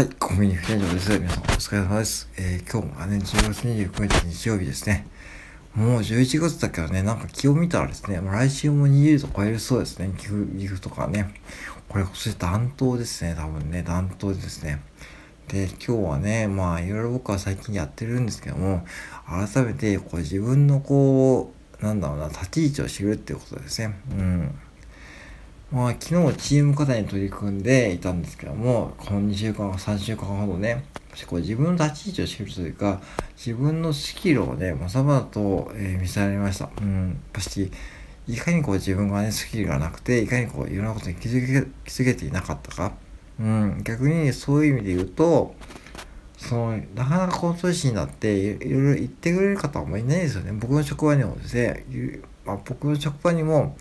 はい、コンビニ副店長です。皆さんお疲れ様です。えー、今日がね、10月29日日曜日ですね。もう11月だけどね、なんか気を見たらですね、もう来週も20度超えるそうですね。岐阜、岐阜とかね。これ、そして暖冬ですね。多分ね、暖冬ですね。で、今日はね、まあ、いろいろ僕は最近やってるんですけども、改めて、こう自分のこう、なんだろうな、立ち位置を知るっていうことですね。うん。まあ、昨日チーム課題に取り組んでいたんですけども、この2週間、3週間ほどね、こう自分の立ち位置を知るというか、自分のスキルをね、まざまざと、えー見せられました。うん。やっぱし、いかにこう自分がね、スキルがなくて、いかにこういろんなことに気づけ、気づけていなかったか。うん。逆にそういう意味で言うと、その、なかなかこの年になってい、ろいろ言ってくれる方はあんまりいないですよね。僕の職場にもですね、まあ、僕の職場にも、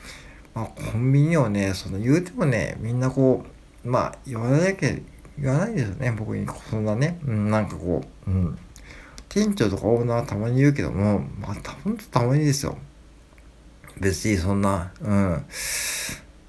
まあ、コンビニをね、その言うてもね、みんなこう、まあ、言わないけ言わないですよね、僕にそんなね、うん、なんかこう、うん。店長とかオーナーはたまに言うけども、まあ、たほんとたまにですよ。別にそんな、うん。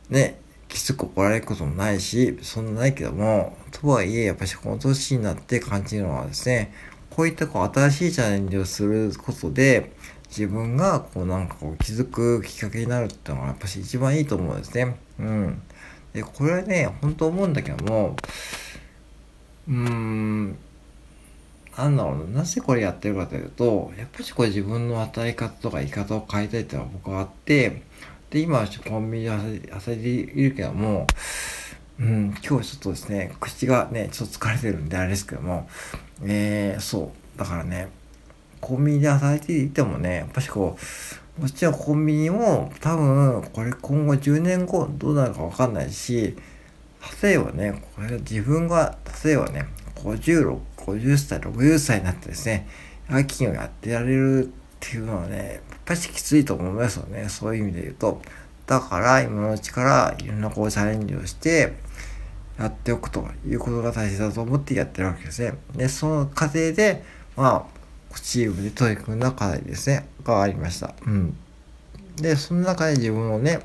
ね、きつく怒られることもないし、そんなないけども、とはいえ、やっぱりこの年になって感じるのはですね、こういったこう新しいチャレンジをすることで、自分がこうなんかこう気づくきっかけになるってのがやっぱし一番いいと思うんですね。うん。で、これはね、本当思うんだけども、うーん、なんだろうな、なぜこれやってるかというと、やっぱしこれ自分の働き方とか生き方を変えたいっていうのは僕はあって、で、今はコンビニで働いているけども、うん、今日ちょっとですね、口がね、ちょっと疲れてるんであれですけども、えー、そう、だからね、コンビニで働いていてもね、やっぱしこう、もちろんコンビニも多分、これ今後10年後どうなるかわかんないし、例えばね、これ自分が、例えばね、50、50歳、60歳になってですね、夜勤をやってやれるっていうのはね、やっぱしきついと思いますよね。そういう意味で言うと。だから、今のうちからいろんなこうチャレンジをして、やっておくということが大切だと思ってやってるわけですね。で、その過程で、まあ、チームで取り組んだ課題ですね、がありました。うん。で、その中で自分のね、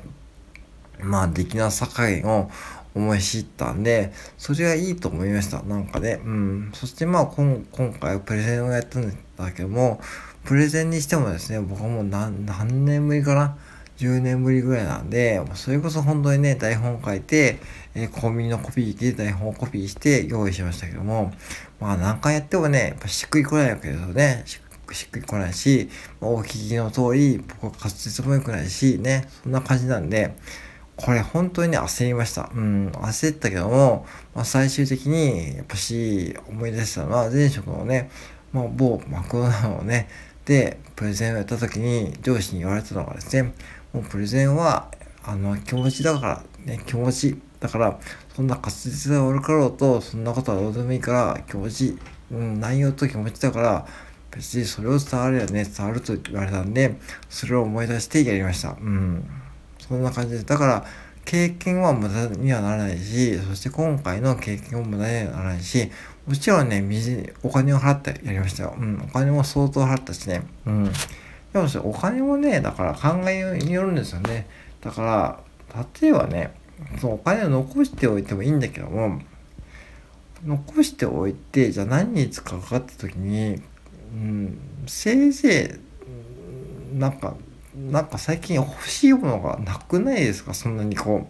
まあ、できなさ加減を思い知ったんで、それがいいと思いました。なんかね。うん。そしてまあ、今今回はプレゼンをやったんだけども、プレゼンにしてもですね、僕はもう何年ぶりかな ?10 年ぶりぐらいなんで、それこそ本当にね、台本書いて、えーコンビニのコピー機で台本をコピーして用意しましたけども、まあ何回やってもね、やっぱしっくりこないわけですよね。しっくりこないし、お聞きの通り、僕は滑舌も良くないし、ね、そんな感じなんで、これ本当にね、焦りました。うん、焦ったけども、まあ、最終的に、やっぱし、思い出したのは、前職のね、まあ、某マクドナルドのね、で、プレゼンをやった時に、上司に言われたのがですね、もうプレゼンは、あの、気持ちだから、ね、気持ち。だから、そんな滑舌が悪かろうと、そんなことはどうでもいいから、気持ち。うん、内容と気持ちだから、別にそれを伝わればね、伝わると言われたんで、それを思い出してやりました。うん。そんな感じです。だから、経験は無駄にはならないし、そして今回の経験も無駄にはならないし、もちろんね、お金を払ってやりましたよ。うん、お金も相当払ったしね。うん。でもそれお金もね、だから考えによるんですよね。だから、例えばね、そのお金を残しておいてもいいんだけども、残しておいて、じゃあ何に使うかって時に、うん、せいぜい、なんか、なんか最近欲しいものがなくないですか？そんなにこ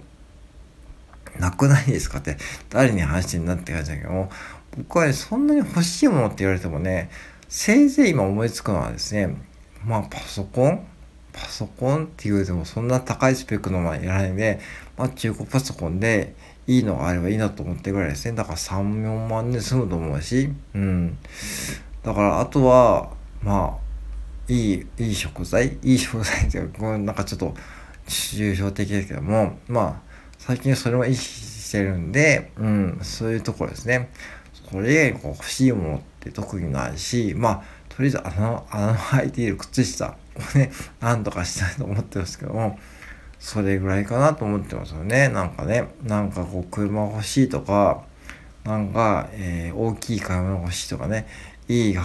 う、なくないですかって、誰に話してんだって感じだけども、僕はね、そんなに欲しいものって言われてもね、せいぜい今思いつくのはですね、まあパソコン？パソコンって言うてもそんな高いスペックのはいらないんで、まあ中古パソコンでいいのがあればいいなと思ってぐらいですね。だから3、4万で済むと思うし、うん。だからあとは、まあ、いい、いい食材？いい食材っていうか、なんかちょっと抽象的だけども、まあ、最近それは意識してるんで、うん、そういうところですね。これ以外に欲しいものって特にないし、まあ、とりあえず穴の、穴の開いている靴下をね、なんとかしたいと思ってますけども、それぐらいかなと思ってますよね。なんかね、なんかこう車欲しいとか、なんか、えー大きい買い物欲しいとかね、いい、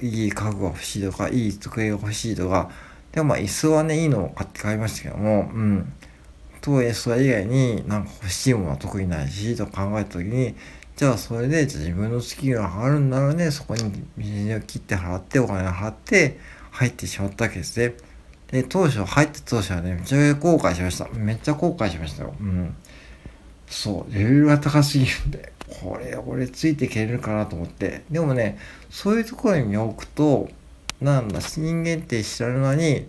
いい家具が欲しいとか、いい机が欲しいとか、でもまあ椅子はね、いいのを買って買いましたけども、うん。とは、以外になんか欲しいものは特にないし、と考えたときに、じゃあそれで、自分の月が上がるんならね、そこに水を切って払って、お金を払って、入ってしまったわけですね。で、当初、入った当初はね、めちゃくちゃ後悔しました。めっちゃ後悔しましたよ。うん。そう、レベルが高すぎるんで、これ、俺ついていけるかなと思って。でもね、そういうところに身を置くと、なんだ、人間って知らぬ間に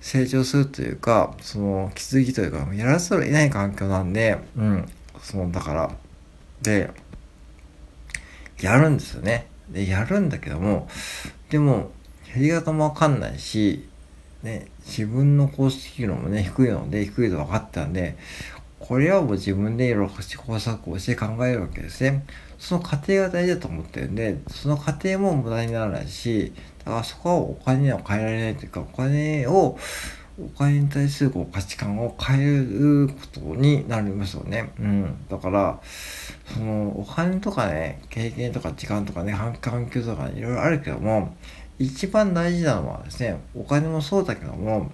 成長するというか、その気づきというか、やらざるを得ない環境なんで、うん、その、だから、で、やるんですよね。で、やるんだけども、でも、やり方もわかんないし、ね、自分の公式機能もね、低いので、低いと分かったんで、これはもう自分でいろいろ試行錯誤して考えるわけですね。その過程が大事だと思ってるんで、その過程も無駄にならないし、だからそこはお金には変えられないというか、お金を、お金に対するこう価値観を変えることになりますよね。うん。だから、その、お金とかね、経験とか時間とかね、環境とかいろいろあるけども、一番大事なのはですね、お金もそうだけども、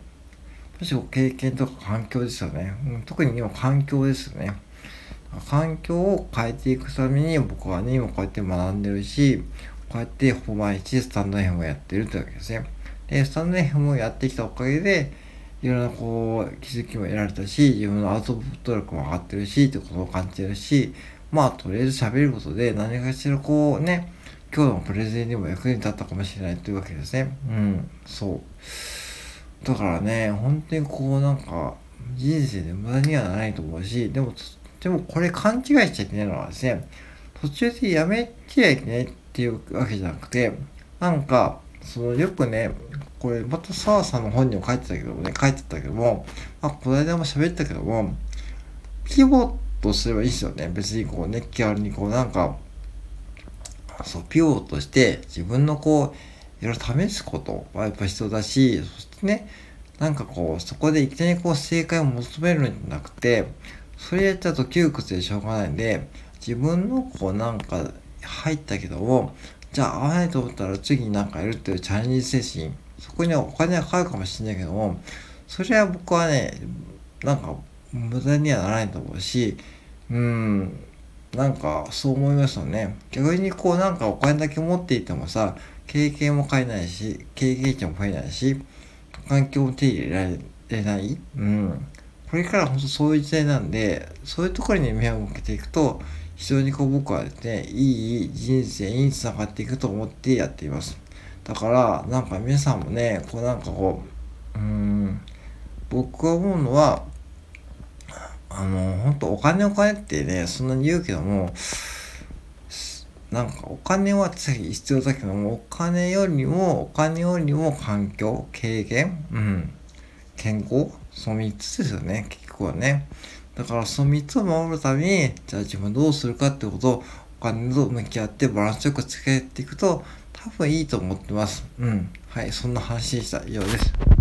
むしろ経験とか環境ですよね。うん、特に今環境ですよね。環境を変えていくために僕はね、今こうやって学んでるし、こうやってほぼ毎日スタンド FM をやってるというわけですね。で、スタンド FM をやってきたおかげで、いろんなこう気づきも得られたし、自分のアウトプット力も上がってるし、ってことを感じてるし、まあとりあえず喋ることで何かしらこうね、今日のプレゼンにも役に立ったかもしれないというわけですね。うん、そう。だからね、本当にこうなんか、人生で無駄にはならないと思うし、でも、でもこれ勘違いしちゃいけないのはですね、途中でやめちゃいけないっていうわけじゃなくて、なんか、そのよくね、これまた澤さんの本にも書いてたけどもね、書いてたけども、まあ、この間も喋ったけども、ピボットすればいいですよね。別にこうね、気軽にこうなんか、そう、ピオとして自分のこう、いろいろ試すことはやっぱ必要だし、そしてね、なんかこう、そこでいきなりこう正解を求めるんじゃなくて、それやっちゃうと窮屈でしょうがないんで、自分のこうなんか入ったけども、じゃあ合わないと思ったら次になんかやるっていうチャレンジ精神、そこにはお金がかかるかもしれないけども、それは僕はね、なんか無駄にはならないと思うし、うん、なんかそう思いますよね。逆にこうなんかお金だけ持っていてもさ、経験も買えないし、経験値も増えないし、環境も手入れられないうん。これから本当そういう時代なんで、そういうところに目を向けていくと、非常にこう僕はですね、いい人生につながっていくと思ってやっています。だから、なんか皆さんもね、こうなんかこう、うん、僕は思うのは、あの、本当お金お金ってね、そんなに言うけども、なんかお金は必要だけども、お金よりも、お金よりも環境、経験、うん、健康、その3つですよね、結局はね。だからその3つを守るために、じゃあ自分どうするかってことをお金と向き合ってバランスよく付き合っていくと、多分いいと思ってます。うん。はい、そんな話でした。以上です。